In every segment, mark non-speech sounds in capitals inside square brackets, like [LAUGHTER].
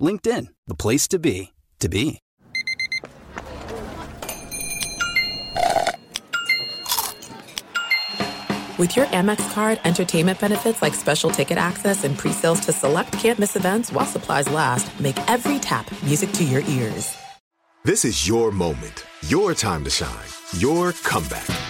LinkedIn, the place to be, to be. With your Amex card, entertainment benefits like special ticket access and pre-sales to select campus events while supplies last, make every tap music to your ears. This is your moment, your time to shine, your comeback.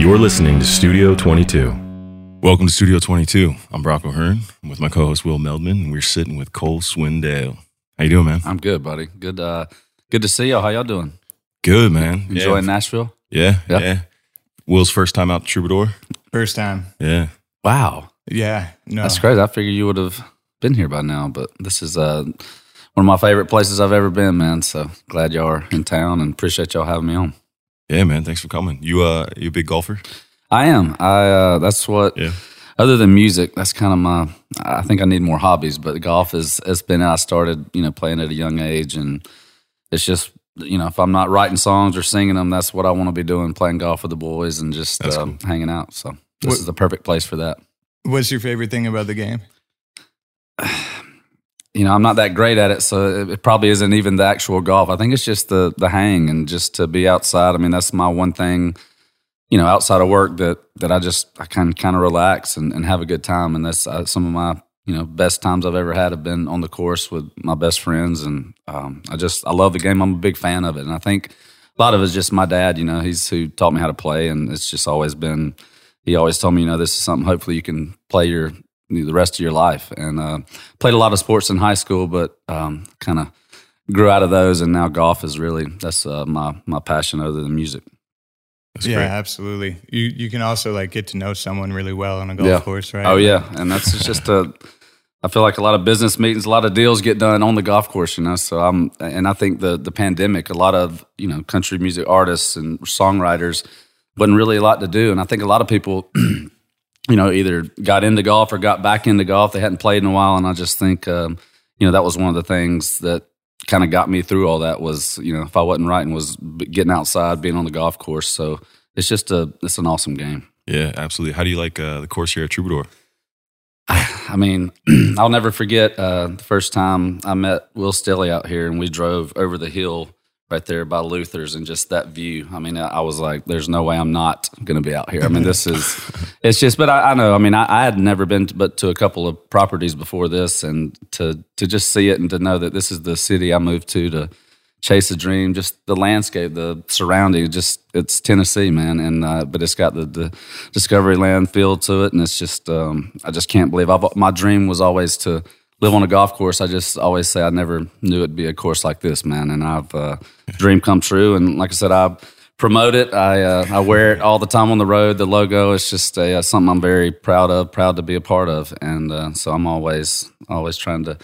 You're listening to Studio 22. Welcome to Studio 22. I'm Brock O'Hearn. I'm with my co-host Will Meldman, and we're sitting with Cole Swindell. How you doing, man? I'm good, buddy. Good. Uh, good to see y'all. How y'all doing? Good, man. Enjoying yeah. Nashville? Yeah, Yeah. yeah. Will's first time out to Troubadour. First time. Yeah. Wow, Yeah. No. that's crazy. I figured you would have been here by now, but this is uh, one of my favorite places I've ever been, man. So glad y'all are in town and appreciate y'all having me on. Yeah, man. Thanks for coming. You uh you a big golfer? I am. I. Uh, that's what. Yeah. Other than music, that's kind of my. I think I need more hobbies, but golf is. It's been. I started, you know, playing at a young age, and it's just. You know, if I'm not writing songs or singing them, that's what I want to be doing: playing golf with the boys and just uh, cool. hanging out. So this What- is the perfect place for that. What's your favorite thing about the game? [SIGHS] you know, I'm not that great at it, so it, probably isn't even the actual golf. I think it's just the the hang and just to be outside. I mean, that's my one thing, you know, outside of work that that I just I can kind of relax and, and have a good time. And that's uh, some of my you know best times I've ever had have been on the course with my best friends, and um, I just I love the game. I'm a big fan of it, and I think a lot of it's just my dad. You know, he's who taught me how to play, and it's just always been. He always told me, you know, this is something. Hopefully, you can play your the rest of your life. And uh, played a lot of sports in high school, but um, kind of grew out of those. And now golf is really that's uh, my my passion other than music. That's yeah, great. absolutely. You you can also like get to know someone really well on a golf Yeah. course, right? Oh yeah, and that's just a. I feel like a lot of business meetings, a lot of deals get done on the golf course, you know. So I'm, and I think the the pandemic, a lot of you know country music artists and songwriters wasn't really a lot to do, and I think a lot of people, you know, either got into golf or got back into golf. They hadn't played in a while, and I just think, um, you know, that was one of the things that kind of got me through all that was, you know, if I wasn't writing, was getting outside, being on the golf course. So it's just a, it's an awesome game. Yeah, absolutely. How do you like uh, the course here at Troubadour? I mean, [CLEARS THROAT] I'll never forget uh, the first time I met Will Stilly out here, and we drove over the hill right there by Luther's, and just that view. I mean, I, was like, "There's no way I'm not going to be out here." I mean, this is, [LAUGHS] it's just. But I, I know. I mean, I, I had never been, to, but to a couple of properties before this, and to to just see it and to know that this is the city I moved to to chase a dream. Just the landscape, the surrounding, just it's Tennessee, man. And uh, but it's got the, the Discovery Land feel to it, and it's just um, I just can't believe. I've, my dream was always to live on a golf course. I just always say I never knew it'd be a course like this, man. And I've uh, [LAUGHS] dream come true. And like I said, I promote it. I uh, I wear it all the time on the road. The logo is just a, uh, something I'm very proud of, proud to be a part of, and uh, so I'm always always trying to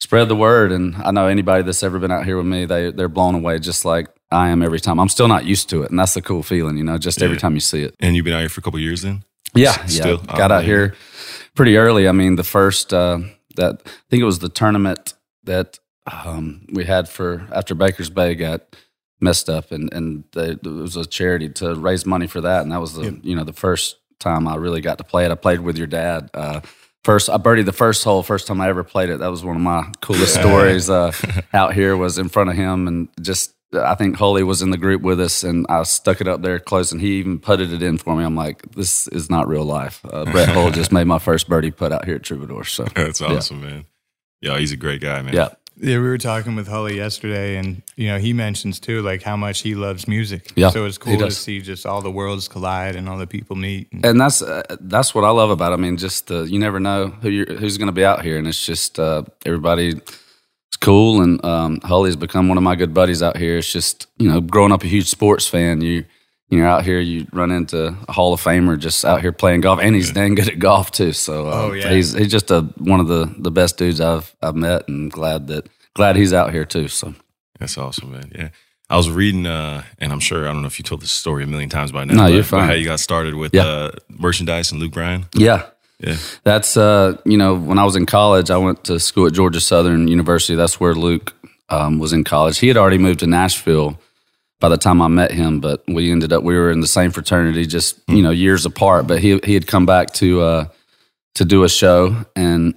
spread the word. And I know anybody that's ever been out here with me, they they're blown away just like I am every time. I'm still not used to it, and that's the cool feeling, you know. Just every time you see it. And you've been out here for a couple years then? Yeah, S- yeah. still? Got Oh, out yeah. here pretty early. I mean, the first uh, that I think it was the tournament that um, we had for after Baker's Bay got messed up, and and they, it was a charity to raise money for that, and that was the Yep. you know the first time I really got to play it. I played with your dad. Uh, First, I birdied the first hole. First time I ever played it. That was one of my coolest stories uh, [LAUGHS] out here. Was in front of him, and just I think Hully was in the group with us, and I stuck it up there close, and he even putted it in for me. I'm like, this is not real life. Uh, Brett Hull just made my first birdie put out here at Troubadour. So [LAUGHS] That's awesome, man. Yeah, he's a great guy, man. yeah, Yeah, we were talking with Hully yesterday, and you know he mentions too like how much he loves music. Yeah, so it's cool to see just all the worlds collide and all the people meet. And, and that's uh, that's what I love about. It. I mean, just uh, you never know who you're, who's going to be out here, and it's just uh, everybody. It's cool, and um, Hully's become one of my good buddies out here. It's just you know, growing up a huge sports fan, you you're out here, you run into a Hall of Famer just out here playing golf, and he's dang good at golf too. So uh, Oh, yeah. he's he's just a one of the the best dudes I've I've met, and glad that glad he's out here too. So That's awesome, man. Yeah. I was reading, uh, and I'm sure I don't know if you told this story a million times by now. No, you're fine. How you got started with Yeah. uh, merchandise and Luke Bryan? yeah, Yeah, That's uh, you know, when I was in college, I went to school at Georgia Southern University. That's where Luke um, was in college. He had already moved to Nashville by the time I met him, but we ended up we were in the same fraternity, just you know, years apart. But he he had come back to uh, to do a show, and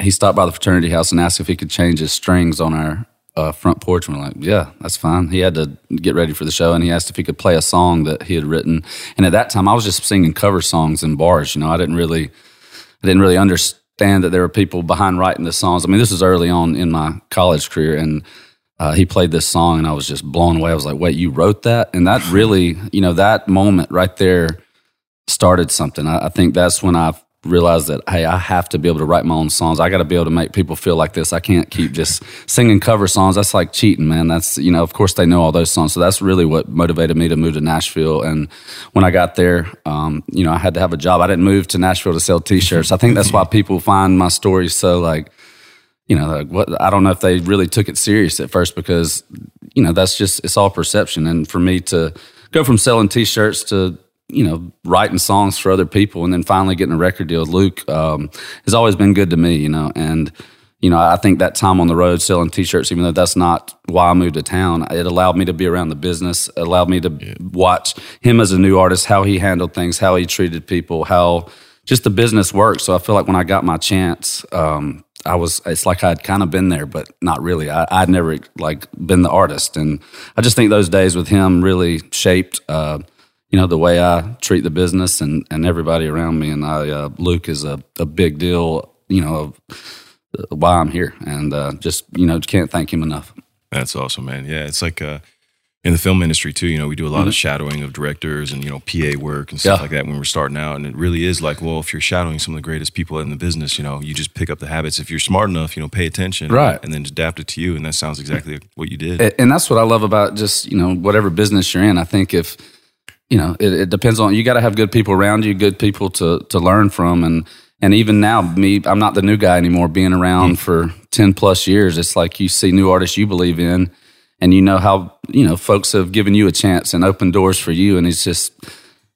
he stopped by the fraternity house and asked if he could change his strings on our uh, front porch. And we're like, yeah, that's fine. He had to get ready for the show, and he asked if he could play a song that he had written. And at that time, I was just singing cover songs in bars. You know, I didn't really. I didn't really understand that there were people behind writing the songs. I mean, this was early on in my college career, and uh, he played this song, and I was just blown away. I was like, "Wait, you wrote that?" And that really, you know, that moment right there started something. I, I think that's when I realized that hey, I have to be able to write my own songs. I got to be able to make people feel like this. I can't keep just singing cover songs. That's like cheating, man. That's you know, of course they know all those songs. So that's really what motivated me to move to Nashville. And when I got there, um, you know, I had to have a job. I didn't move to Nashville to sell T-shirts. I think that's why people find my story so like you know, like what I don't know if they really took it serious at first because, you know, that's just it's all perception. And for me to go from selling T-shirts to you know writing songs for other people and then finally getting a record deal with Luke um, has always been good to me. You know, and you know I think that time on the road selling T-shirts, even though that's not why I moved to town, it allowed me to be around the business. It allowed me to watch him as a new artist, how he handled things, how he treated people, how just the business worked. So I feel like when I got my chance, um, I was, it's like I'd kind of been there, but not really. I, I'd never like been the artist. And I just think those days with him really shaped, uh, you know, the way I treat the business and, and everybody around me. And I, uh, Luke is a, a big deal, you know, of uh, why I'm here. And uh, just, you know, can't thank him enough. That's awesome, man. Yeah, it's like uh, in the film industry too. You know, we do a lot Mm-hmm. of shadowing of directors and you know PA work and stuff Yeah. like that when we're starting out. And it really is like, well, if you're shadowing some of the greatest people in the business, you know, you just pick up the habits. If you're smart enough, you know, pay attention, Right. and then adapt it to you. And that sounds exactly what you did. And that's what I love about just you know whatever business you're in. I think if you know it, it depends on you got to have good people around you, good people to to learn from, and and even now me, I'm not the new guy anymore. Being around for ten plus years, it's like you see new artists you believe in, and you know how you know folks have given you a chance and opened doors for you, and it's just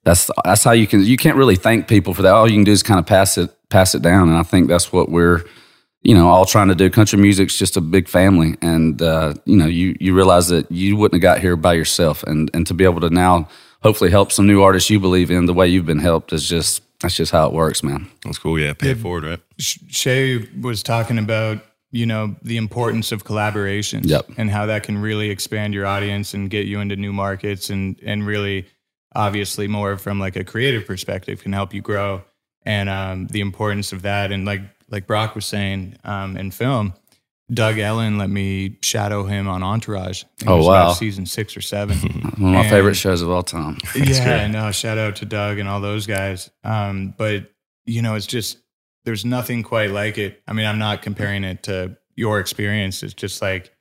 that's that's how you can you can't really thank people for that. All you can do is kind of pass it pass it down, and I think that's what we're you know all trying to do. Country music's just a big family, and uh, you know you you realize that you wouldn't have got here by yourself, and and to be able to now hopefully help some new artists you believe in the way you've been helped is just that's just how it works, man. That's cool. Yeah, pay it forward, right? Sh- Shay was talking about you know the importance of collaborations Yep. and how that can really expand your audience and get you into new markets and and really obviously more from like a creative perspective can help you grow and um, the importance of that and like like Brock was saying um, in film. Doug Ellin let me shadow him on Entourage. Oh, wow. season six or seven. [LAUGHS] One of my favorite shows of all time. yeah, no, shout out to Doug and all those guys. Um, but you know, it's just there's nothing quite like it. I mean, I'm not comparing it to your experience. It's just like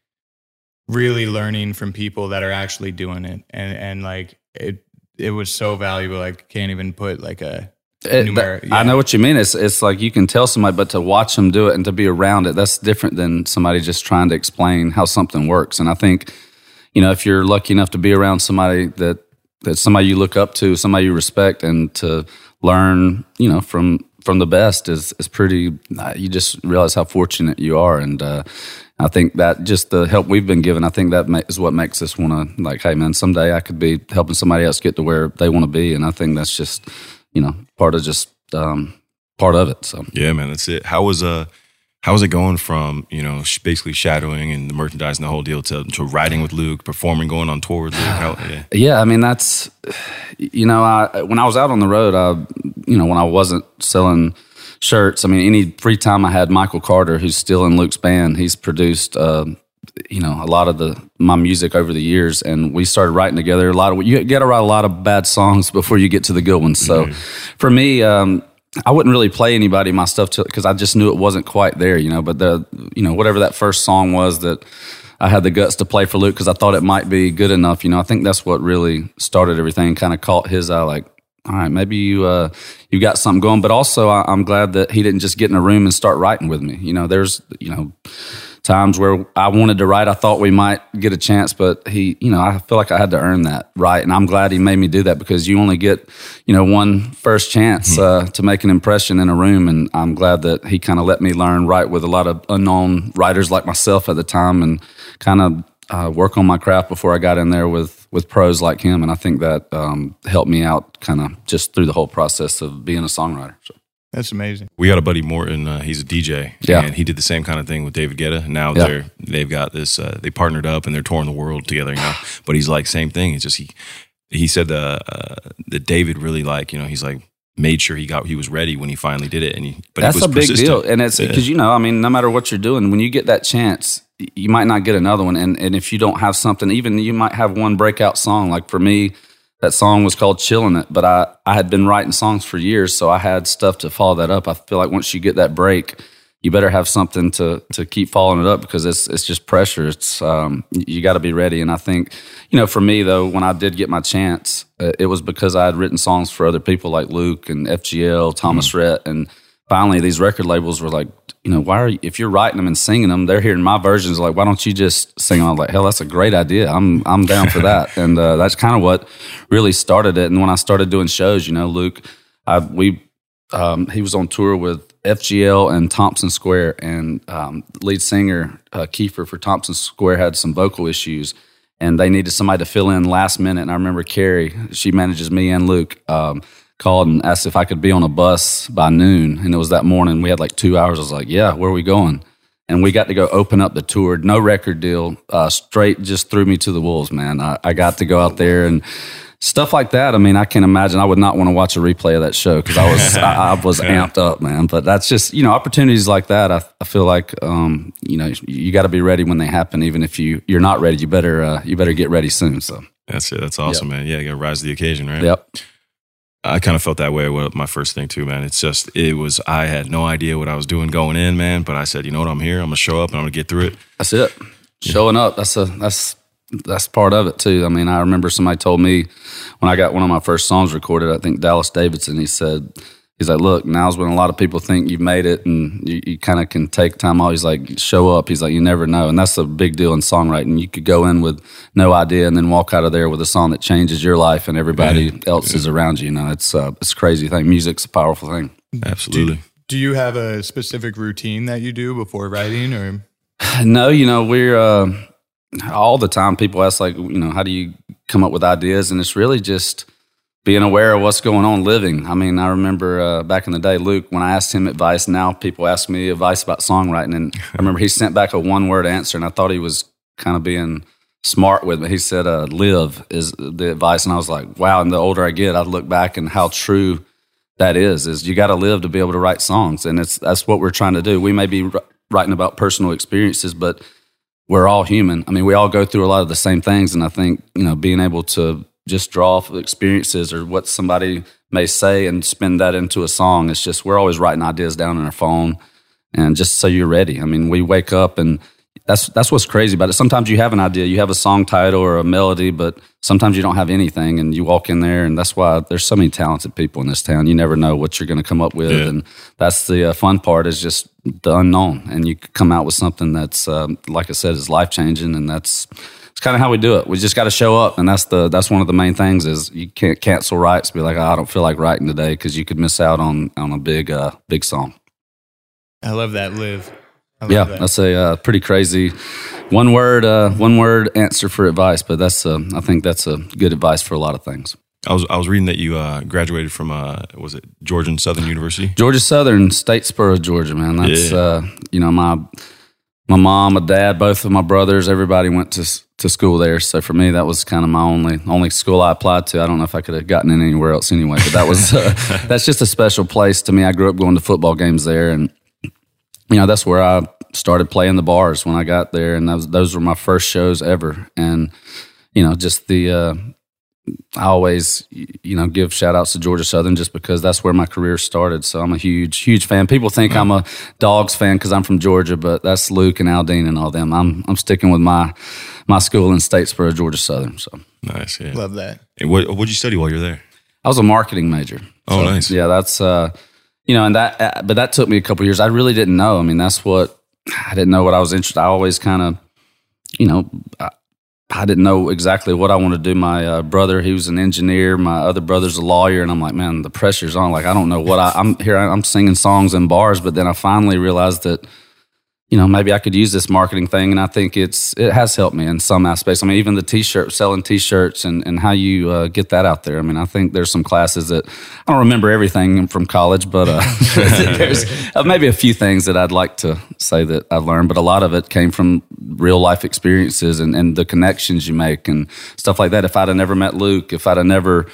really learning from people that are actually doing it, and and like it it was so valuable. I can't even put like a It- Numer- that- I know what you mean. It's it's like you can tell somebody, but to watch them do it and to be around it, that's different than somebody just trying to explain how something works. And I think, you know, if you're lucky enough to be around somebody that that's somebody you look up to, somebody you respect, and to learn, you know, from from the best is is pretty. uh, You just realize how fortunate you are, and uh, I think that just the help we've been given, I think that is what makes us want to like, hey man, someday I could be helping somebody else get to where they want to be, and I think that's just you know part of just um, part of it. So yeah, man, that's it. How was uh how was it going from you know basically shadowing and the merchandise and the whole deal to, to writing with Luke, performing, going on tour with Luke? How, yeah. [SIGHS] yeah, I mean that's you know I when I was out on the road, I you know when I wasn't selling shirts. I mean, any free time I had, Michael Carter, who's still in Luke's band, he's produced, uh, you know, a lot of the my music over the years, and we started writing together. A lot of you got to write a lot of bad songs before you get to the good ones. So, mm-hmm. for me, um, I wouldn't really play anybody my stuff because I just knew it wasn't quite there, you know. But the, you know, whatever that first song was that I had the guts to play for Luke because I thought it might be good enough. You know, I think that's what really started everything. Kind of caught his eye, like, all right, maybe you uh, you got something going. But also, I, am glad that he didn't just get in a room and start writing with me. You know, there's you know times where I wanted to write. I thought we might get a chance, but he, you know, I feel like I had to earn that right, and I'm glad he made me do that because you only get you know one first chance mm-hmm. uh, to make an impression in a room, and I'm glad that he kind of let me learn write with a lot of unknown writers like myself at the time, and kind of uh, work on my craft before I got in there with with pros like him, and I think that um, helped me out kind of just through the whole process of being a songwriter. So. That's amazing. We got a buddy Morten. Uh, he's a DJ, yeah. and he did the same kind of thing with David Guetta. And now yeah. they're they've got this. Uh, they partnered up and they're touring the world together now. [SIGHS] but he's like same thing. It's just he he said the uh, that David really like you know he's like made sure he got he was ready when he finally did it and he but that's he a big persistent. deal and it's because yeah. you know i mean no matter what you're doing when you get that chance you might not get another one. And, and if you don't have something, even you might have one breakout song. Like for me, that song was called Chillin It, but I, I had been writing songs for years, so I had stuff to follow that up. I feel like once you get that break, you better have something to to keep following it up because it's it's just pressure. It's um, you got to be ready. And I think you know, for me though, when I did get my chance, uh, it was because I had written songs for other people like Luke and FGL, Thomas mm. Rhett, and finally these record labels were like, you know, why are you, if you're writing them and singing them, they're hearing my versions like, why don't you just sing? I'm like, hell, that's a great idea. I'm I'm down for that. [LAUGHS] and uh, that's kind of what really started it. And when I started doing shows, you know, Luke, I, we um, he was on tour with FGL and Thompson Square, and um, lead singer uh, Keifer for Thompson Square had some vocal issues, and they needed somebody to fill in last minute. And I remember Kerri, she manages me and Luke. Um, called and asked if I could be on a bus by noon. And it was that morning. We had like two hours. I was like, yeah, where are we going? And we got to go open up the tour. No record deal. Uh, straight just threw me to the wolves, man. I, I got to go out there and stuff like that. I mean, I can't imagine. I would not want to watch a replay of that show because I was I, I, was [LAUGHS] amped up, man. But that's just you know opportunities like that. I, I feel like um, you know you got to be ready when they happen. Even if you you're not ready, you better uh, you better get ready soon. So that's it. That's awesome, yep. man. Yeah, you got to rise to the occasion, right? Yep. I kind of felt that way with my first thing too, man. It's just it was I had no idea what I was doing going in, man. But I said, you know what, I'm here. I'm gonna show up and I'm gonna get through it. That's it. Showing up. That's a that's that's part of it too. I mean, I remember somebody told me when I got one of my first songs recorded. I think Dallas Davidson. He said he's like, look, now's when a lot of people think you've made it and you, you kind of can take time off. He's like, show up. He's like, you never know. And that's a big deal in songwriting. You could go in with no idea and then walk out of there with a song that changes your life and everybody yeah. else yeah. is around you. You know, it's, uh, it's a crazy thing. Music's a powerful thing. Absolutely. Do, do you have a specific routine that you do before writing or? [SIGHS] No, you know, we're, uh, all the time people ask like, you know, how do you come up with ideas? And it's really just, being aware of what's going on living. I mean, I remember uh, back in the day, Luke, when I asked him advice, now people ask me advice about songwriting. And [LAUGHS] I remember he sent back a one word answer, and I thought he was kind of being smart with me. He said, uh, live is the advice. And I was like, wow. And the older I get, I look back and how true that is, is you got to live to be able to write songs. And it's, that's what we're trying to do. We may be writing about personal experiences, but we're all human. I mean, we all go through a lot of the same things. And I think, you know, being able to just draw off experiences or what somebody may say and spin that into a song. It's just we're always writing ideas down on our phone, and just so you're ready. I mean, we wake up and that's that's what's crazy about it. Sometimes you have an idea, you have a song title or a melody, but sometimes you don't have anything, and you walk in there, and that's why there's so many talented people in this town. You never know what you're going to come up with, yeah. and that's the uh, fun part is just the unknown, and you come out with something that's um, like I said is life changing, and that's it's kind of how we do it. We just got to show up, and that's the that's one of the main things is you can't cancel rights. Be like, oh, I don't feel like writing today because you could miss out on on a big uh, big song. I love that live. yeah, that. that's a uh, pretty crazy one word uh, one word answer for advice, but that's uh, I think that's a good advice for a lot of things. I was I was reading that you uh, graduated from uh, was it Georgia Southern University? Georgia Southern, Statesboro, Georgia, man. That's Yeah. uh, you know my my mom, my dad, both of my brothers, everybody went to to school there. So for me, that was kind of my only only school I applied to. I don't know if I could have gotten in anywhere else anyway, but that was uh, [LAUGHS] that's just a special place to me. I grew up going to football games there, and you know that's where I started playing the bars when I got there, and those those were my first shows ever. And you know, just the uh, I always, you know, give shout outs to Georgia Southern just because that's where my career started. So I'm a huge, huge fan. People think I'm a Dogs fan because I'm from Georgia, but that's Luke and Aldean and all them. I'm I'm sticking with my my school in Statesboro, Georgia Southern. So Nice, yeah. Love that. And what what'd you study while you're there? I was a marketing major. Oh, So, nice. Yeah, that's uh, you know, and that, uh, but that took me a couple years. I really didn't know. I mean, that's what I didn't know what I was interested. I always kind of, you know, I, I didn't know exactly what I wanted to do. My uh, brother, he was an engineer. My other brother's a lawyer, and I'm like, man, the pressure's on. Like, I don't know what I, I'm here. I'm singing songs in bars, but then I finally realized that you know, maybe I could use this marketing thing. And I think it's it has helped me in some aspects. I mean, even the t-shirt selling t-shirts and, and how you uh, get that out there. I mean, I think there's some classes that I don't remember everything from college, but uh, [LAUGHS] there's uh, maybe a few things that I'd like to say that I've learned. But a lot of it came from real life experiences and, and the connections you make and stuff like that. If I'd have never met Luke, if I'd have never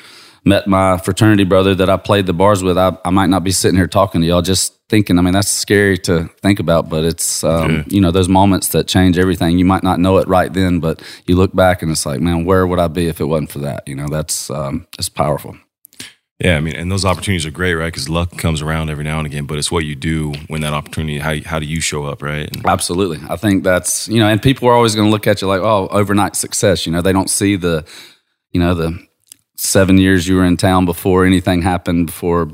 met my fraternity brother that I played the bars with, I, I might not be sitting here talking to y'all just thinking. I mean, that's scary to think about, but it's, um, you know, those moments that change everything. You might not know it right then, but you look back and it's like, man, where would I be if it wasn't for that? You know, that's, um, it's powerful. Yeah, I mean, and those opportunities are great, right? Because luck comes around every now and again, but it's what you do when that opportunity. How how do you show up, right? And Absolutely. I think that's, you know, and people are always going to look at you like, oh, overnight success. You know, they don't see the, you know, the seven years you were in town before anything happened, before,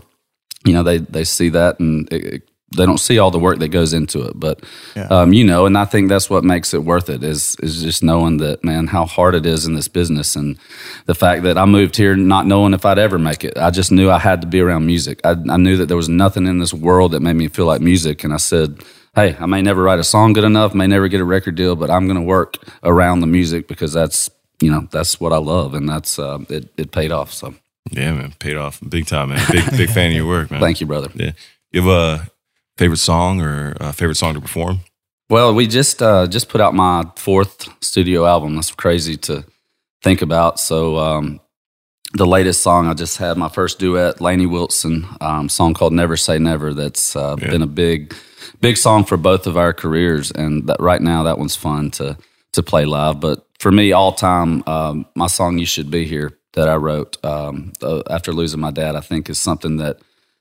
you know, they, they see that and it, it- they don't see all the work that goes into it. But, Yeah. um, you know, and I think that's what makes it worth it is, is just knowing that, man, how hard it is in this business. And the fact that I moved here not knowing if I'd ever make it. I just knew I had to be around music. I, I knew that there was nothing in this world that made me feel like music. And I said, hey, I may never write a song good enough, may never get a record deal, but I'm going to work around the music because that's, you know, that's what I love. And that's, uh, it, it paid off. So yeah, man, paid off big time, man. Big big fan of your work, man. thank you, brother. Yeah, you have a favorite song or a favorite song to perform? Well, we just uh, just put out my fourth studio album. That's crazy to think about. So um, the latest song I just had my first duet, Lainey Wilson, um, song called "Never Say Never." That's uh, Yeah. been a big big song for both of our careers, and that right now that one's fun to to play live. But for me, all time, um, my song "You Should Be Here" that I wrote um, uh, after losing my dad, I think is something that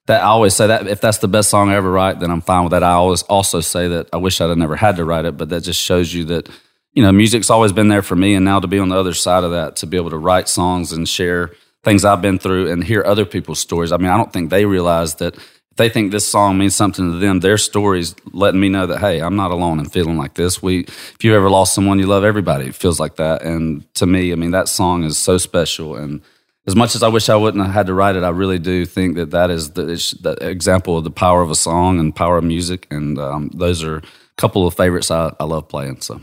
that I always say that if that's the best song I ever write, then I'm fine with that. I always also say that I wish I'd have never had to write it, but that just shows you that you know music's always been there for me, and now to be on the other side of that, to be able to write songs and share things I've been through and hear other people's stories. I mean, I don't think they realize that if they think this song means something to them, their stories letting me know that hey, I'm not alone in feeling like this. We, if you ever lost someone you love, everybody feels like that, and to me, I mean, that song is so special and as much as I wish I wouldn't have had to write it, I really do think that that is the, it's the example of the power of a song and power of music. And um, those are a couple of favorites I, I love playing. So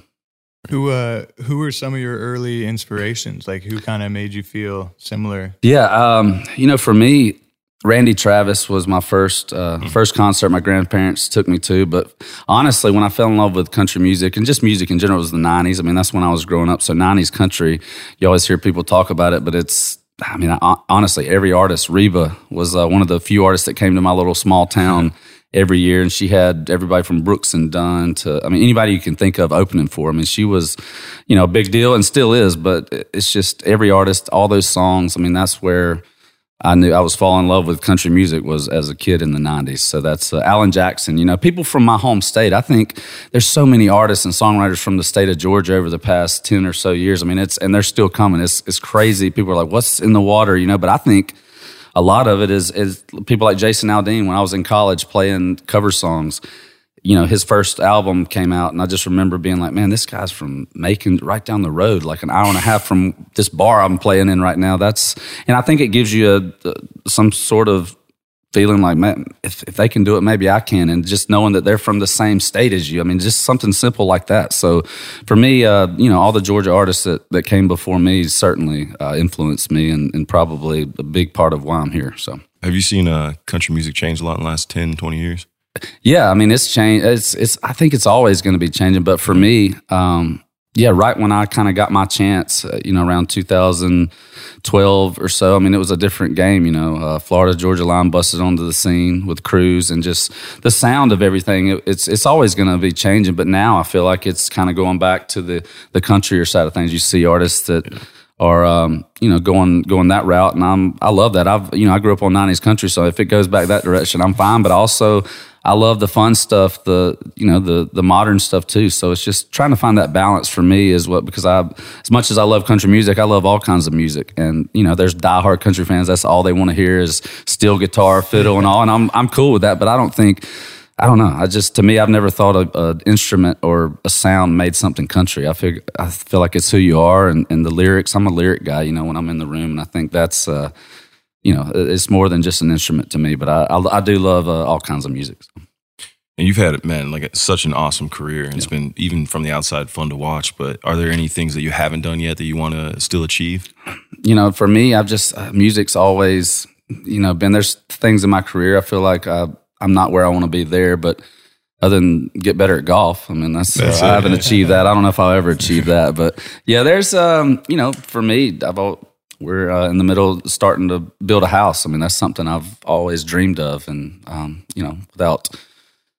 Who uh who were some of your early inspirations? Like who kind of made you feel similar? yeah, um, you know, for me, Randy Travis was my first uh, first concert my grandparents took me to. But honestly, when I fell in love with country music and just music in general, it was the '90s. I mean, that's when I was growing up. So '90s country, you always hear people talk about it, but it's I mean, I, honestly, every artist, Reba was uh, one of the few artists that came to my little small town every year, and she had everybody from Brooks and Dunn to, I mean, anybody you can think of opening for. I mean, she was, you know, a big deal and still is, but it's just every artist, all those songs. I mean, that's where I knew I was falling in love with country music was as a kid in the 90s. So that's uh, Alan Jackson. You know, people from my home state. I think there's so many artists and songwriters from the state of Georgia over the past 10 or so years. I mean, it's, and they're still coming. It's, it's crazy. People are like, what's in the water? You know, but I think a lot of it is, is people like Jason Aldean when I was in college playing cover songs. You know, his first album came out, and I just remember being like, man, this guy's from Macon, right down the road, like an hour and a half from this bar I'm playing in right now. That's, and I think it gives you a, some sort of feeling like, man, if, if they can do it, maybe I can. And just knowing that they're from the same state as you. I mean, just something simple like that. So for me, uh, you know, all the Georgia artists that, that came before me certainly uh, influenced me and, and probably a big part of why I'm here. So have you seen uh, country music change a lot in the last 10, 20 years? Yeah, I mean, it's changed. It's, it's, I think it's always going to be changing. But for me, um, yeah, right when I kind of got my chance, uh, you know, around 2012 or so. I mean, it was a different game. You know, uh, Florida Georgia Line busted onto the scene with Cruise, and just the sound of everything. It, it's it's always going to be changing. But now I feel like it's kind of going back to the the country or side of things. You see artists that. Yeah. Are um, you know going going that route, and I'm I love that. I've you know I grew up on '90s country, so if it goes back that direction, I'm fine. But also, I love the fun stuff, the you know the the modern stuff too. So it's just trying to find that balance for me is what because I as much as I love country music, I love all kinds of music. And you know, there's diehard country fans. That's all they want to hear is steel guitar, fiddle, and all. And I'm I'm cool with that. But I don't think I don't know. I just to me, I've never thought an instrument or a sound made something country. I feel I feel like it's who you are and, and the lyrics. I'm a lyric guy, you know, when I'm in the room, and I think that's. Uh, you know, it's more than just an instrument to me. But I, I, I do love uh, all kinds of music. So. And you've had, it, man, like such an awesome career, and yeah. it's been even from the outside fun to watch. But are there any things that you haven't done yet that you want to still achieve? You know, for me, I've just uh, music's always, you know, been there's things in my career I feel like I, uh, I'm not where I want to be there, but other than get better at golf. I mean, that's, that's uh, I haven't achieved that. I don't know if I'll ever achieve that, but yeah, there's um, you know, for me, I've we're uh, in the middle starting to build a house. I mean, that's something I've always dreamed of, and um, you know, without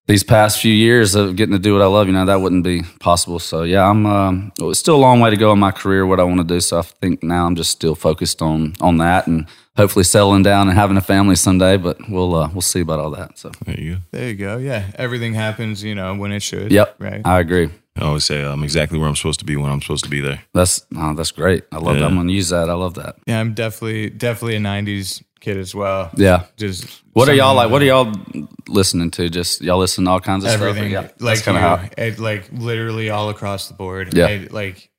these past few years of getting to do what I love, you know, that wouldn't be possible. So yeah, I'm um, it's still a long way to go in my career, what I want to do. So I think now I'm just still focused on on that and hopefully settling down and having a family someday. But we'll uh, we'll see about all that. So there you go. There you go. Yeah, everything happens, you know, when it should. Yep. Right. I agree. I always say I'm exactly where I'm supposed to be when I'm supposed to be there. That's oh, that's great. I love yeah. that. I'm gonna use that. I love that. Yeah, I'm definitely definitely a '90s kid as well. Yeah. Just what are y'all like? What are y'all listening to? Just y'all listen to all kinds of everything. stuff. Yeah, like kind of how it, like literally all across the board. Yeah, I, like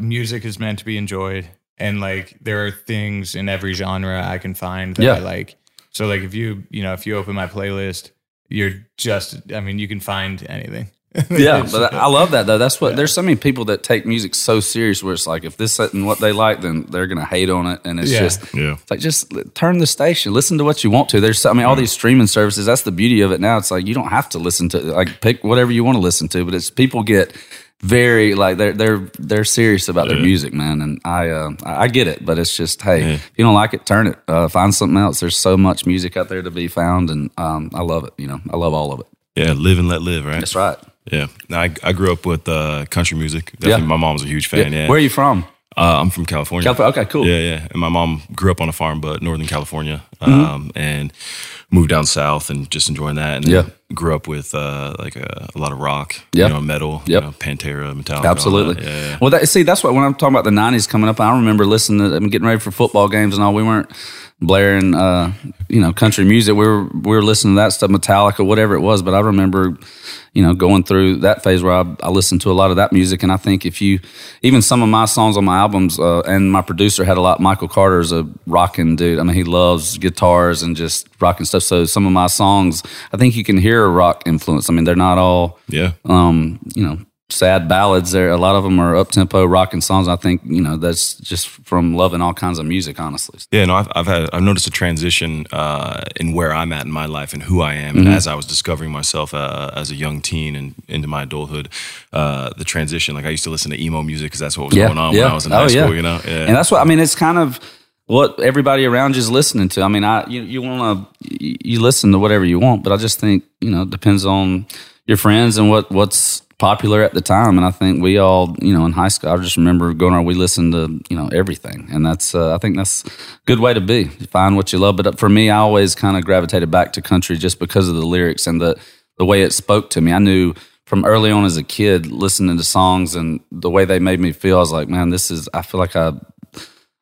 music is meant to be enjoyed, and like there are things in every genre I can find that yeah. I like. So like if you you know if you open my playlist, you're just I mean you can find anything. [LAUGHS] yeah, but I love that though. That's what yeah. there's so many people that take music so serious where it's like if this isn't what they like, then they're gonna hate on it, and it's yeah. just yeah. It's like just turn the station, listen to what you want to. There's I mean all these streaming services. That's the beauty of it now. It's like you don't have to listen to like pick whatever you want to listen to, but it's people get very like they're they're they're serious about yeah. their music, man. And I uh, I get it, but it's just hey, yeah. if you don't like it, turn it, uh, find something else. There's so much music out there to be found, and um, I love it. You know, I love all of it. Yeah, live and let live, right? That's right. Yeah. I, I grew up with uh, country music. Definitely, yeah. my mom's a huge fan. Yeah. Where are you from? Uh, I'm from California. California. Okay, cool. Yeah, yeah. And my mom grew up on a farm, but Northern California, mm-hmm. um, and moved down south and just enjoying that. And yeah. grew up with uh, like a, a, lot of rock, yeah. you know, metal, yep. you know, Pantera, Metallica. Absolutely. Yeah, yeah. Well, that, see, that's what when I'm talking about the '90s coming up, I remember listening to, I mean, getting ready for football games and all. We weren't blaring, uh, you know, country music. We were we were listening to that stuff, Metallica, whatever it was. But I remember, you know, going through that phase where I, I listened to a lot of that music. And I think if you, even some of my songs on my albums, uh, and my producer had a lot. Michael Carter is a rocking dude. I mean, he loves guitars and just rocking stuff. So some of my songs, I think you can hear a rock influence. I mean, they're not all, yeah, um, you know, sad ballads. There, a lot of them are up tempo rocking songs. I think you know that's just from loving all kinds of music. Honestly, yeah. No, I've, I've had I've noticed a transition uh, in where I'm at in my life and who I am, and mm-hmm. as I was discovering myself uh, as a young teen and into my adulthood, uh, the transition. Like I used to listen to emo music because that's what was yeah, going on yeah. when I was in oh, high school. Yeah. You know, yeah. and that's what I mean. It's kind of what everybody around you is listening to. I mean, I you you want to you listen to whatever you want, but I just think you know it depends on your friends and what what's popular at the time. And I think we all, you know, in high school, I just remember going on, we listened to, you know, everything. And that's, uh, I think that's a good way to be. You find what you love. But for me, I always kind of gravitated back to country just because of the lyrics and the, the way it spoke to me. I knew from early on as a kid, listening to songs and the way they made me feel, I was like, man, this is, I feel like I,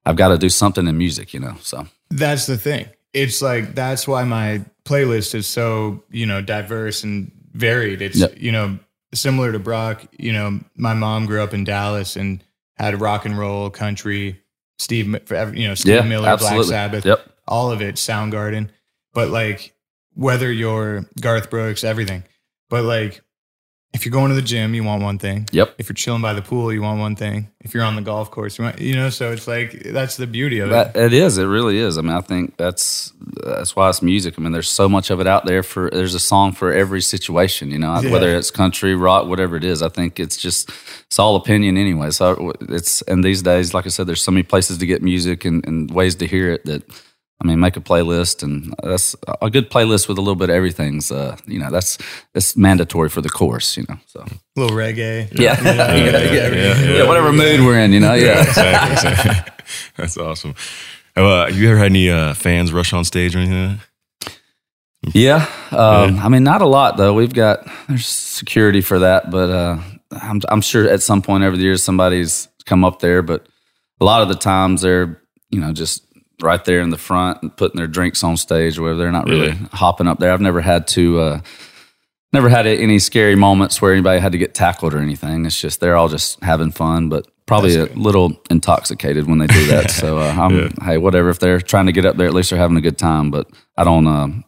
I've got to do something in music, you know? So that's the thing. It's like, that's why my playlist is so, you know, diverse and varied. It's, yep. you know, similar to Brock, you know, my mom grew up in Dallas and had rock and roll, country, Steve, you know, Steve yeah, Miller, absolutely. Black Sabbath, yep. all of it, Soundgarden. but like whether you're Garth Brooks, everything. But like if you're going to the gym, you want one thing. Yep. If you're chilling by the pool, you want one thing. If you're on the golf course, you, want, you know. So it's like that's the beauty of That, it. it is. It really is. I mean, I think that's that's why it's music. I mean, there's so much of it out there for. There's a song for every situation. You know, Yeah. whether it's country, rock, whatever it is. I think it's just it's all opinion anyway. So it's and these days, like I said, there's so many places to get music and, and ways to hear it that. I mean, make a playlist, and that's a good playlist with a little bit of everything's. Uh, you know, that's that's mandatory for the course. You know, so A little reggae. yeah, You [LAUGHS] know, yeah, yeah, yeah, yeah, yeah, whatever mood we're in. You know, yeah. exactly, exactly. [LAUGHS] That's awesome. Uh, you ever had any uh, fans rush on stage or anything? like? Yeah, um, I mean, not a lot though. We've got there's security for that, but uh, I'm I'm sure at some point over the years somebody's come up there. But a lot of the times they're you know just right there in the front and putting their drinks on stage, or whatever. They're not really Yeah. hopping up there. I've never had to. Uh, Never had any scary moments where anybody had to get tackled or anything. It's just they're all just having fun, but probably a little intoxicated when they do that. [LAUGHS] So uh, I'm hey, whatever. If they're trying to get up there, at least they're having a good time. But I don't, um,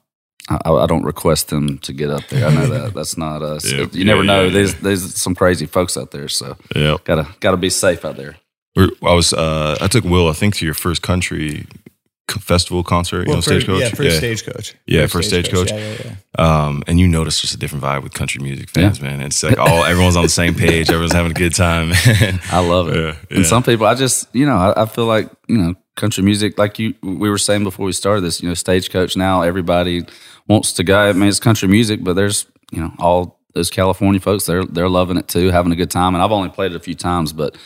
I, I don't request them to get up there. I know that that's not us. Yeah, you never yeah, know. yeah, There's there's some crazy folks out there, so Yeah. gotta gotta be safe out there. I was. Uh, I took Will. I think to your first country festival concert. you know, Well, for, stagecoach. yeah, first stagecoach. Yeah, first stagecoach. Yeah, yeah, yeah. Um, and you notice just a different vibe with country music fans, man. It's like all everyone's on the same page. Everyone's having a good time. [LAUGHS] I love it. Yeah, yeah. And some people, I just, you know, I, I feel like, you know, country music, like you, we were saying before we started this, you know, stagecoach now, everybody wants to go. I mean, it's country music, but there's, you know, all those California folks, they're, they're loving it too, having a good time. And I've only played it a few times, but,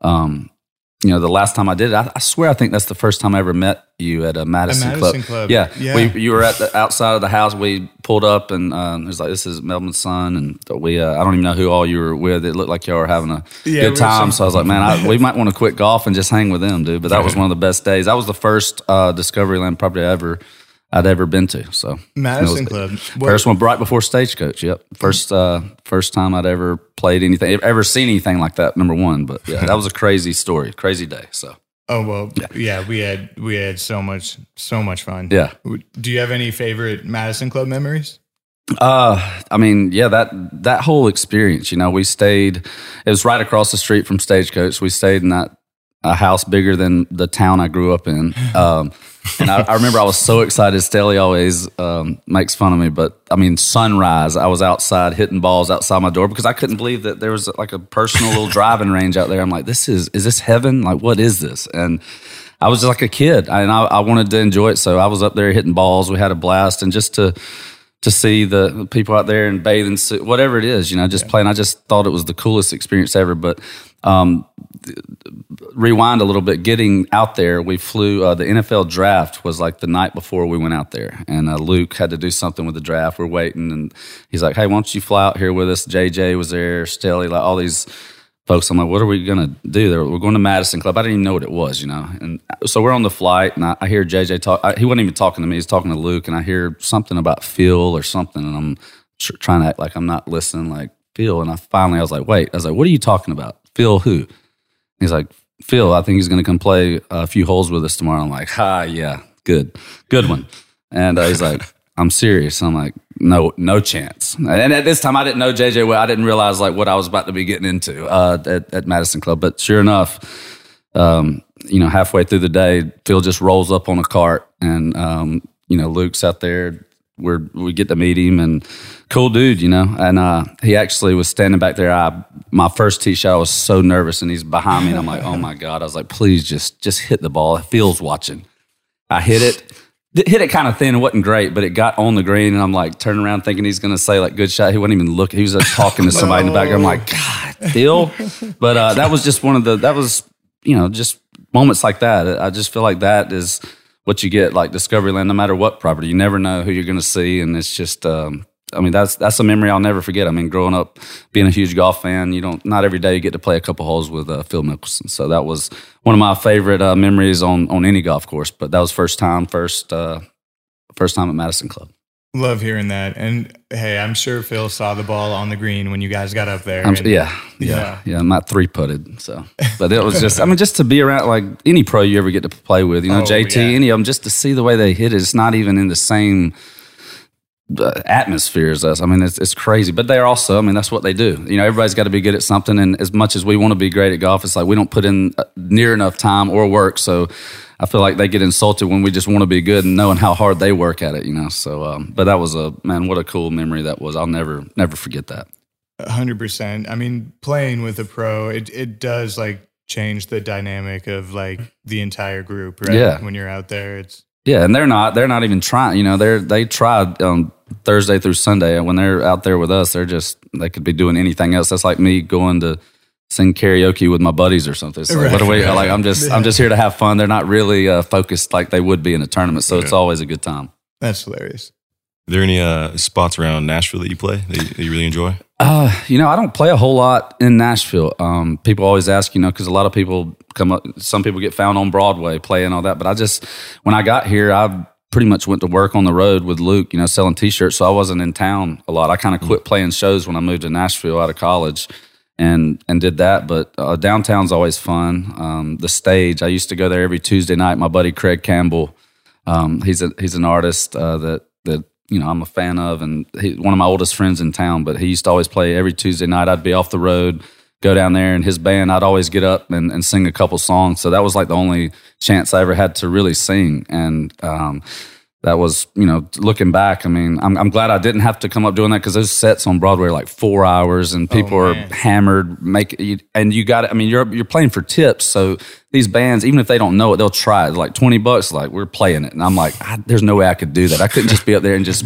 um, you know, the last time I did it, I, I swear I think that's the first time I ever met you at a Madison, Madison Club. Yeah, Yeah. We, you were at the outside of the house. We pulled up, and um, it was like, "This is Meldman's son," and we. Uh, I don't even know who all you were with. It looked like y'all were having a Yeah, good time. So I was like, "Man, I, we might want to quit golf and just hang with them, dude." But that was one of the best days. That was the first uh, Discoveryland property I ever I'd ever been to. So Madison Club. What- First one right before Stagecoach. Yep. First uh, first time I'd ever played anything, ever seen anything like that. Number one, but yeah, that was a crazy story, crazy day. So Oh well, yeah. We had we had so much so much fun. Yeah. Do you have any favorite Madison Club memories? Uh, I mean, yeah, that that whole experience. You know, we stayed. It was right across the street from Stagecoach. We stayed in that a house bigger than the town I grew up in. [LAUGHS] Um, and I, I remember I was so excited. Stelly always um, makes fun of me, but I mean, sunrise. I was outside hitting balls outside my door because I couldn't believe that there was like a personal little [LAUGHS] driving range out there. I'm like, this is is this heaven? Like, what is this? And I was just like a kid, and I, I wanted to enjoy it. So I was up there hitting balls. We had a blast, and just to to see the people out there and bathing suit, whatever it is, you know, just playing. I just thought it was the coolest experience ever. But um, rewind a little bit, getting out there, we flew. Uh, the NFL draft was like the night before we went out there, and uh, Luke had to do something with the draft. We're waiting, and he's like, "Hey, why don't you fly out here with us?" JJ was there, Stelly, like all these folks. I'm like, what are we gonna do? There, we're going to Madison Club. I didn't even know what it was, you know. And so we're on the flight, and I, I hear JJ talk. I, he wasn't even talking to me; he's talking to Luke, and I hear something about Phil or something, and I'm tr- trying to act like I'm not listening, like Phil. And I finally, I was like, wait, I was like, what are you talking about? Phil who? He's like, Phil, I think he's going to come play a few holes with us tomorrow. I'm like, ha, yeah, good, good one. And uh, he's like, I'm serious. I'm like, no, no chance. And at this time, I didn't know JJ well. I didn't realize like what I was about to be getting into uh, at, at Madison Club. But sure enough, um, you know, halfway through the day, Phil just rolls up on a cart, and um, you know, Luke's out there. We're we get to meet him, and cool dude, you know. And uh, he actually was standing back there. I my first tee shot, I was so nervous, and he's behind me, and I'm like, oh my god. I was like, please just just hit the ball. Phil's watching. I hit it. Hit it kind of thin. It wasn't great, but it got on the green, and I'm like turning around thinking he's going to say like good shot. He wasn't even looking. He was like, talking to somebody in the background. I'm like, [LAUGHS] God, Phil. But uh, that was just one of the. That was you know just moments like that. I just feel like that is what you get like Discovery Land. No matter what property, you never know who you're going to see, and it's just. Um, I mean, that's that's a memory I'll never forget. I mean, growing up, being a huge golf fan, you don't not every day you get to play a couple holes with uh, Phil Mickelson. So that was one of my favorite uh, memories on on any golf course. But that was first time, first uh, first time at Madison Club. Love hearing that. And hey, I'm sure Phil saw the ball on the green when you guys got up there. And- yeah, yeah, yeah. I'm not three putted, so. But it was just, I mean, just to be around like any pro you ever get to play with, you know, Oh, JT, yeah. any of them, just to see the way they hit it. It's not even in the same atmosphere as us. I mean, it's, it's crazy. But they're also, I mean, that's what they do. You know, everybody's got to be good at something. And as much as we want to be great at golf, it's like we don't put in uh, near enough time or work. So I feel like they get insulted when we just want to be good and knowing how hard they work at it, you know. So, um, but that was a, man, what a cool memory that was. I'll never, never forget that. hundred percent. I mean, playing with a pro, it it does like change the dynamic of like the entire group, right? Yeah. When you're out there, it's Yeah, and they're not they're not even trying. You know, they're they tried on Thursday through Sunday, and when they're out there with us, they're just they could be doing anything else. That's like me going to sing karaoke with my buddies or something. Like, Right. what are we like? I'm just I'm just here to have fun. They're not really uh, focused like they would be in a tournament, so it's always a good time. that's hilarious. Are there any uh, spots around Nashville that you play that you, that you really enjoy? Uh, you know, I don't play a whole lot in Nashville. Um, people always ask, you know, because a lot of people come up. Some people get found on Broadway playing all that. But I just, when I got here, I pretty much went to work on the road with Luke, you know, selling T-shirts. So I wasn't in town a lot. I kind of quit playing shows when I moved to Nashville out of college, and and did that. But uh, downtown's always fun. Um, the stage, I used to go there every Tuesday night. My buddy Craig Campbell, um, he's a he's an artist uh, that that you know I'm a fan of, and he, one of my oldest friends in town. But he used to always play every Tuesday night. I'd be off the road, go down there, and his band. I'd always get up and, and sing a couple songs. So that was like the only chance I ever had to really sing, and um, that was you know looking back. I mean, I'm, I'm glad I didn't have to come up doing that because those sets on Broadway are like four hours, and people are hammered. Make and you got. it. I mean, you're you're playing for tips, so these bands, even if they don't know it, they'll try it. Like twenty bucks, like we're playing it, and I'm like, I, there's no way I could do that. I couldn't just be up there and just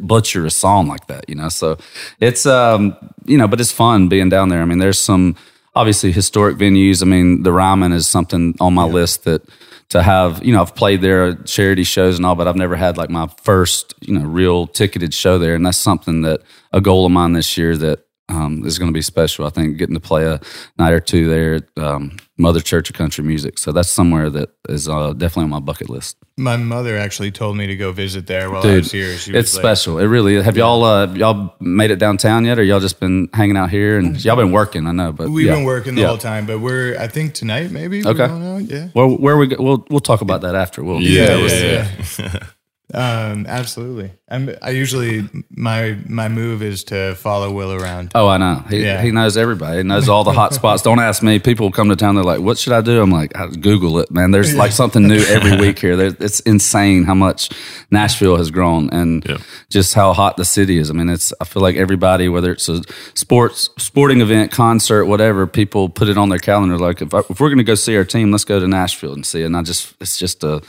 butcher a song like that, you know. So it's um, you know, but it's fun being down there. I mean, there's some obviously historic venues. I mean, the Ryman is something on my list that to have. You know, I've played there charity shows and all, but I've never had like my first you know real ticketed show there, and that's something that a goal of mine this year that um, is going to be special. I think getting to play a night or two there at um, Mother Church of Country Music. So that's somewhere that is uh, definitely on my bucket list. My mother actually told me to go visit there while I was here. She was it's like, special. It really. is. Have y'all uh, y'all made it downtown yet, or y'all just been hanging out here? And y'all been working, I know, but We've yeah. been working the Yeah. whole time, but we're I think tonight maybe. we're Okay. going out, yeah. Where where we go, we'll we'll talk about that after. We'll Yeah, Yeah, yeah, yeah. yeah. [LAUGHS] Um, absolutely. I'm, I usually my my move is to follow Will around. Oh, I know. He, Yeah. he knows everybody. He knows all the hot spots. Don't ask me. People come to town. They're like, "What should I do?" I'm like, I "Google it, man." There's like something new every [LAUGHS] week here. There, it's insane how much Nashville has grown and Yeah. just how hot the city is. I mean, it's. I feel like everybody, whether it's a sports sporting event, concert, whatever, people put it on their calendar. Like, if, I, if we're going to go see our team, let's go to Nashville and see it. And I just, it's just a.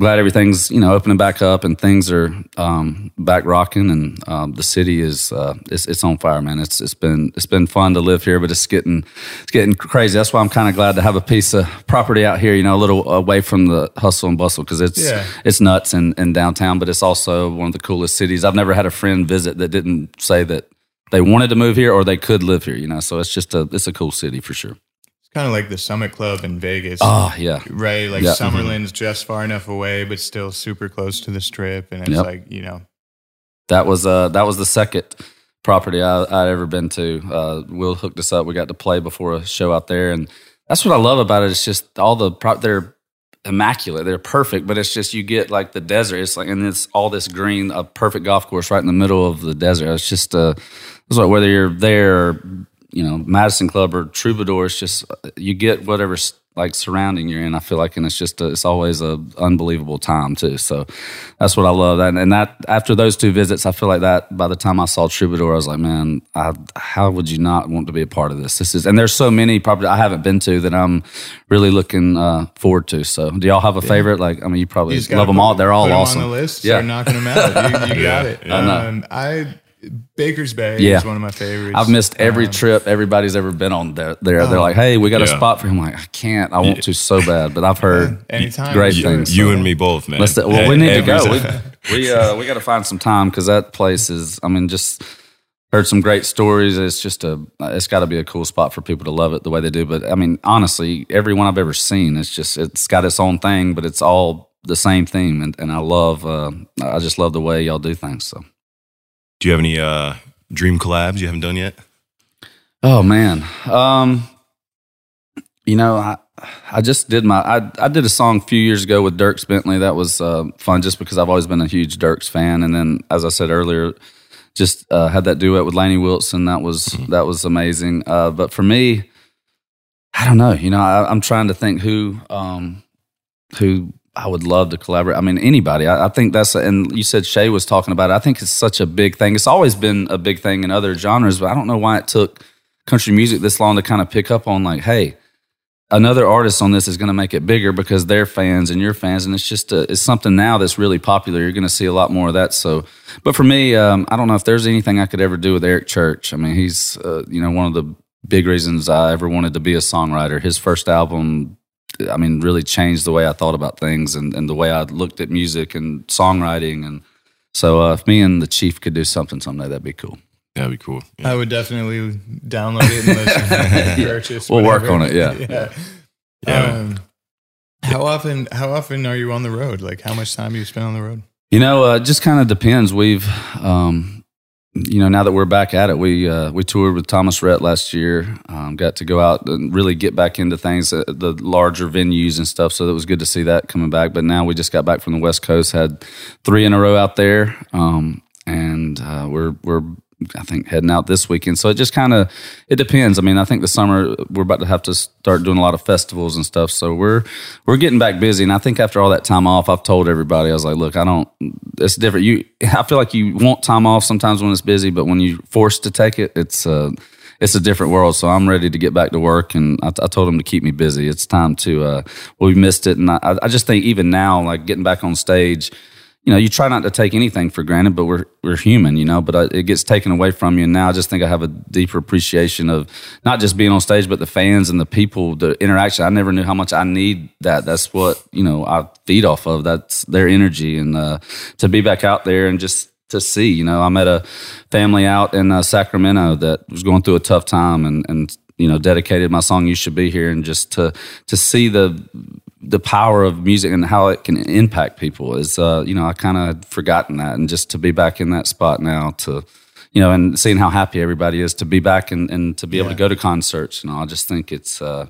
Glad everything's you know opening back up and things are um, back rocking and um, the city is uh, it's, it's on fire, man. It's it's been it's been fun to live here, but it's getting it's getting crazy. That's why I'm kind of glad to have a piece of property out here, you know, a little away from the hustle and bustle because it's Yeah. it's nuts in, in downtown, but it's also one of the coolest cities. I've never had a friend visit that didn't say that they wanted to move here or they could live here, you know. So it's just a it's a cool city for sure. Kind of like the Summit Club in Vegas. Oh yeah, Right, like Yeah. Summerlin's just far enough away, but still super close to the strip, and it's Yep. like you know, That was uh that was the second property I, I'd ever been to. Uh, Will hooked us up. We got to play before a show out there, and that's what I love about it. It's just all the pro- they're immaculate, they're perfect, but it's just you get like the desert. It's like and it's all this green, a perfect golf course right in the middle of the desert. It's just uh, it's like whether you're there, or, you know, Madison Club or Troubadour. It's just you get whatever's like surrounding you're in. I feel like, and it's just a, it's always a unbelievable time too. So that's what I love. And, and that after those two visits, I feel like that by the time I saw Troubadour, I was like, man, I, how would you not want to be a part of this? This is, and there's so many probably I haven't been to that I'm really looking uh, forward to. So do y'all have a favorite? Like, I mean, you probably you love them all. They're all awesome. on the list. Yeah. Start knocking them out. You, you [LAUGHS] got it. Um, I Baker's Bay Yeah. is one of my favorites. I've missed every Um, trip everybody's ever been on there. There, they're Oh. like, "Hey, we got a spot for him." I'm like, I can't. I want to so bad, but I've heard [LAUGHS] anytime. great You, things. you and me both, man. Let's, well, we need to go. We we, uh, we got to find some time because that place is. I mean, just heard some great stories. It's just a. It's got to be a cool spot for people to love it the way they do. But I mean, honestly, everyone I've ever seen, it's just it's got its own thing, but it's all the same theme, and, and I love uh, I just love the way y'all do things. So, do you have any uh, dream collabs you haven't done yet? Oh man, um, you know I I just did my I I did a song a few years ago with Dierks Bentley that was uh, fun just because I've always been a huge Dierks fan, and then as I said earlier, just uh, had that duet with Lainey Wilson that was mm-hmm. that was amazing. Uh, but for me, I don't know. You know, I, am trying to think who um, who I would love to collaborate. I mean, anybody. I, I think that's and you said Shay was talking about it. I think it's such a big thing. It's always been a big thing in other genres, but I don't know why it took country music this long to kind of pick up on like, hey, another artist on this is going to make it bigger because they're fans and you're fans, and it's just a, it's something now that's really popular. You're going to see a lot more of that. So, but for me, um, I don't know if there's anything I could ever do with Eric Church. I mean, he's uh, you know one of the big reasons I ever wanted to be a songwriter. His first album, I mean, really changed the way I thought about things and, and the way I looked at music and songwriting. And so, uh, if me and the Chief could do something someday, that'd be cool. That'd be cool. Yeah. I would definitely download it and listen. [LAUGHS] purchase. We'll whatever. work on it. Yeah. [LAUGHS] yeah. yeah. Um, how often? How often are you on the road? Like, how much time do you spend on the road? You know, uh, just kind of depends. We've um, you know, now that we're back at it, we uh, we toured with Thomas Rhett last year. Um, got to go out and really get back into things, uh, the larger venues and stuff. So it was good to see that coming back. But now we just got back from the West Coast, had three in a row out there, um, and uh, we're we're I think heading out this weekend. So it just kind of it depends. I mean, I think the summer we're about to have to start doing a lot of festivals and stuff. So we're we're getting back busy. And I think after all that time off, I've told everybody I was like, look, I don't. It's different. You, I feel like you want time off sometimes when it's busy, but when you're forced to take it, it's uh, it's a different world. So I'm ready to get back to work. And I, I told them to keep me busy. It's time to. Uh, we missed it, and I, I just think even now, like getting back on stage you know, you try not to take anything for granted, but we're we're human, you know. But uh, it gets taken away from you, and now I just think I have a deeper appreciation of not just being on stage, but the fans and the people, the interaction. I never knew how much I need that. That's what you know I feed off of. That's their energy, and uh, to be back out there and just to see. You know, I met a family out in uh, Sacramento that was going through a tough time, and and you know, dedicated my song "You Should Be Here," and just to to see the the power of music and how it can impact people is uh, you know I kind of forgotten that and just to be back in that spot now to you know and seeing how happy everybody is to be back and, and to be able to go to concerts you know I just think it's uh,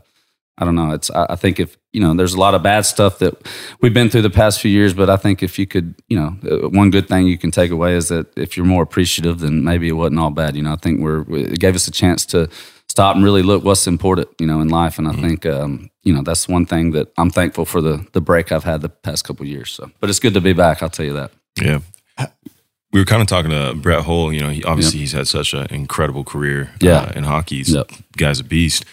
I don't know it's I, I, think if you know there's a lot of bad stuff that we've been through the past few years but I think if you could you know uh, one good thing you can take away is that if you're more appreciative then maybe it wasn't all bad you know I think we're it gave us a chance to stop and really look what's important, you know, in life. And I mm-hmm. think, um, you know, that's one thing that I'm thankful for the the break I've had the past couple years. So, but it's good to be back. I'll tell you that. Yeah. We were kind of talking to Brett Hull. You know, he, obviously yep. he's had such an incredible career uh, yeah. uh, in hockey. He's yep. guy's a beast.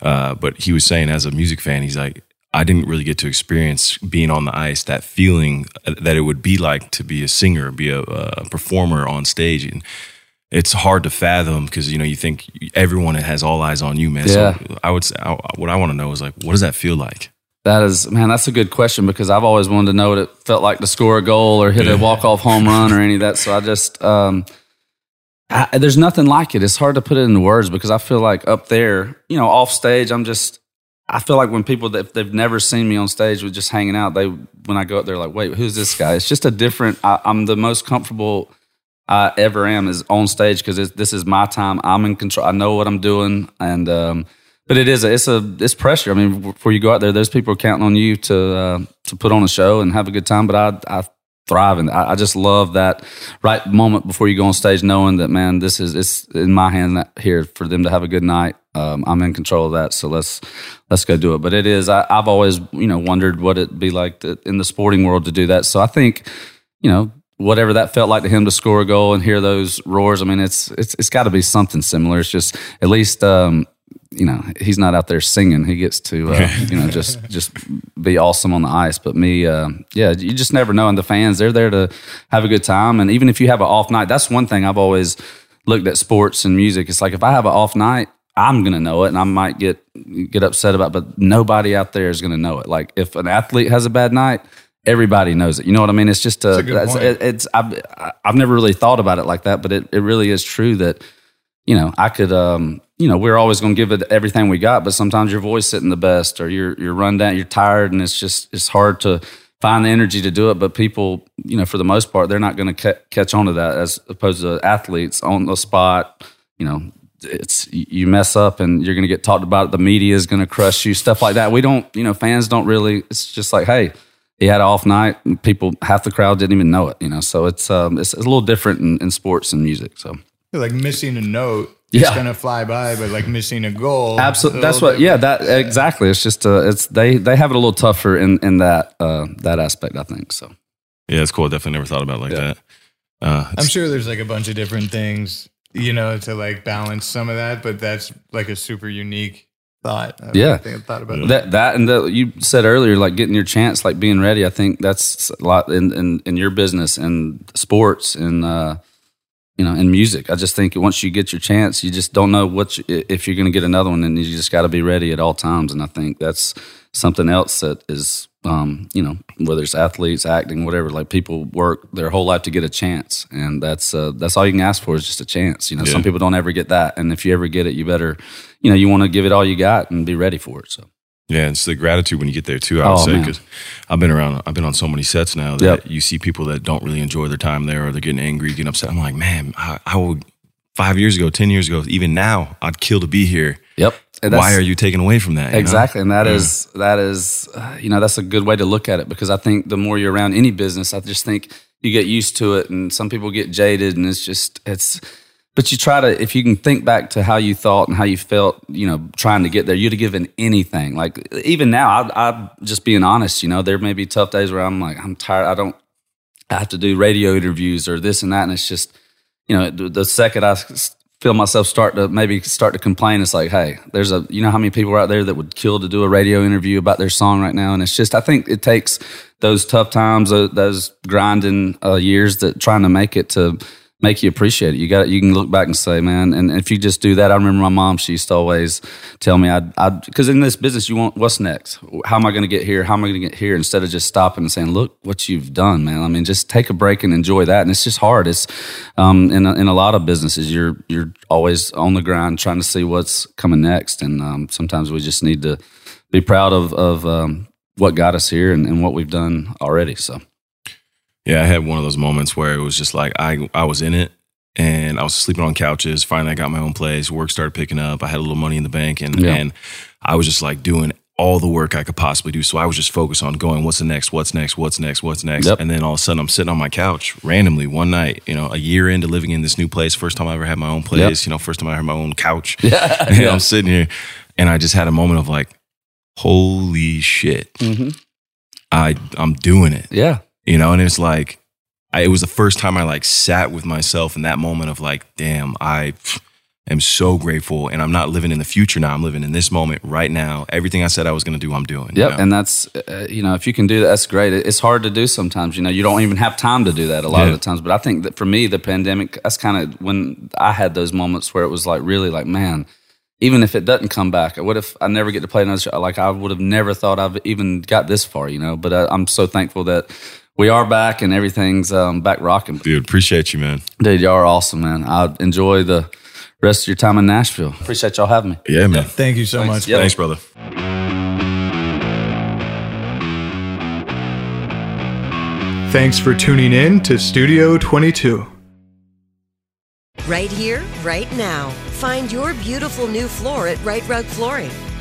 Uh, but he was saying, as a music fan, he's like, I didn't really get to experience being on the ice, that feeling uh, that it would be like to be a singer, be a, a performer on stage. And it's hard to fathom because you know you think everyone has all eyes on you, man. Yeah. So I would say I, what I want to know is like, what does that feel like? That is, man, that's a good question because I've always wanted to know what it felt like to score a goal or hit yeah. a walk off home run or any of that. So I just, um, I, there's nothing like it. It's hard to put it into words because I feel like up there, you know, off stage, I'm just, I feel like when people that they've never seen me on stage with just hanging out, they when I go up there, like, wait, who's this guy? It's just a different. I, I'm the most comfortable I ever am is on stage because this is my time. I'm in control. I know what I'm doing, and um, but it is a, it's a it's pressure. I mean, before you go out there, those people are counting on you to uh, to put on a show and have a good time. But I I thrive and I, I just love that right moment before you go on stage, knowing that man, this is it's in my hand here for them to have a good night. Um, I'm in control of that, so let's let's go do it. But it is I, have always you know wondered what it'd be like to, in the sporting world to do that. So I think you know whatever that felt like to him to score a goal and hear those roars. I mean, it's it's it's got to be something similar. It's just at least um, you know he's not out there singing. He gets to uh, [LAUGHS] you know just just be awesome on the ice. But me, uh, yeah, you just never know. And the fans, they're there to have a good time. And even if you have an off night, that's one thing I've always looked at sports and music. It's like if I have an off night. I'm gonna know it, and I might get get upset about, it, but nobody out there is gonna know it. Like if an athlete has a bad night, everybody knows it. You know what I mean? It's just a, a it's, it, it's I've I've never really thought about it like that, but it, it really is true that you know I could um you know we're always going to give it everything we got, but sometimes your voice isn't the best or you're you're run down, you're tired, and it's just it's hard to find the energy to do it. But people, you know, for the most part, they're not going to ca- catch on to that as opposed to athletes on the spot. You know, it's you mess up and you're going to get talked about. The media is going to crush you, stuff like that. We don't, you know, fans don't really. It's just like, hey, he had an off night. People, half the crowd didn't even know it. You know, so it's um, it's, it's a little different in, in sports and music. So like missing a note. yeah. It's Yeah. gonna fly by, but like missing a goal. Absolutely, a that's what. Yeah, that exactly. It's just uh, it's they they have it a little tougher in in that uh, that aspect. I think so. Yeah, it's cool. I definitely never thought about it like Yeah. that. Uh, I'm sure there's like a bunch of different things, you know, to like balance some of that, but that's like a super unique thought. I Yeah. think I thought about it. That that and that you said earlier, like getting your chance, like being ready. I think that's a lot in in, in your business and sports and uh, you know in music. I just think once you get your chance, you just don't know what you, if you're going to get another one, and you just got to be ready at all times. And I think that's something else that is. Um, you know, whether it's athletes, acting, whatever, like people work their whole life to get a chance, and that's uh, that's all you can ask for is just a chance. You know, some people don't ever get that, and if you ever get it, you better, you know, you want to give it all you got and be ready for it. So. Yeah, it's the gratitude when you get there too. I would oh, say because I've been around, I've been on so many sets now that Yep. you see people that don't really enjoy their time there, or they're getting angry, getting upset. I'm like, man, I, I would five years ago, ten years ago, even now, I'd kill to be here. Yep. And Why are you taking away from that? you know? Exactly, and that Yeah. is that is uh, you know that's a good way to look at it because I think the more you're around any business, I just think you get used to it, and some people get jaded, and it's just it's. But you try to if you can think back to how you thought and how you felt, you know, trying to get there, you'd have given anything. Like even now, I, I'm just being honest. You know, there may be tough days where I'm like, I'm tired. I don't. I have to do radio interviews or this and that, and it's just you know, the, the second I s- feel myself start to maybe start to complain, it's like, hey, there's a, you know, how many people out there that would kill to do a radio interview about their song right now, and it's just, I think it takes those tough times, uh, those grinding uh, years that trying to make it to make you appreciate it. You got, you can look back and say, man, and if you just do that, I remember my mom, she used to always tell me, I, I, because in this business, you want what's next? How am I going to get here? How am I going to get here? Instead of just stopping and saying, look what you've done, man. I mean, just take a break and enjoy that. And it's just hard. It's um, in a, in a lot of businesses, you're you're always on the grind trying to see what's coming next, and um, sometimes we just need to be proud of of um, what got us here and, and what we've done already. So. Yeah, I had one of those moments where it was just like I I was in it and I was sleeping on couches. Finally, I got my own place. Work started picking up. I had a little money in the bank, and Yeah. and I was just like doing all the work I could possibly do. So I was just focused on going, what's the next? What's next? What's next? What's next? Yep. And then all of a sudden, I'm sitting on my couch randomly one night. You know, a year into living in this new place, first time I ever had my own place. You know, first time I had my own couch. [LAUGHS] Yeah, [LAUGHS] And I'm sitting here, and I just had a moment of like, holy shit, hmm I I'm doing it yeah, you know and it's like I, it was the first time i like sat with myself in that moment of like damn i am so grateful and i'm not living in the future now i'm living in this moment right now everything i said i was going to do i'm doing you know? and that's uh, you know if you can do that, that's great. It's hard to do sometimes. You know, you don't even have time to do that a lot Yeah. of the times. But I think that for me, the pandemic, that's kind of when I had those moments where it was like really like, man, even if it doesn't come back, what if I never get to play another show? Like I would have never thought I've even got this far. You know, but uh, I'm so thankful that we are back and everything's um, back rocking. dude appreciate you man Dude, y'all are awesome, man. I enjoy the rest of your time in Nashville. Appreciate y'all having me. yeah man Thank you so Thanks. much. Yeah. thanks brother Thanks for tuning in to Studio 22. Right here, right now. Find your beautiful new floor at Rite Rug Flooring.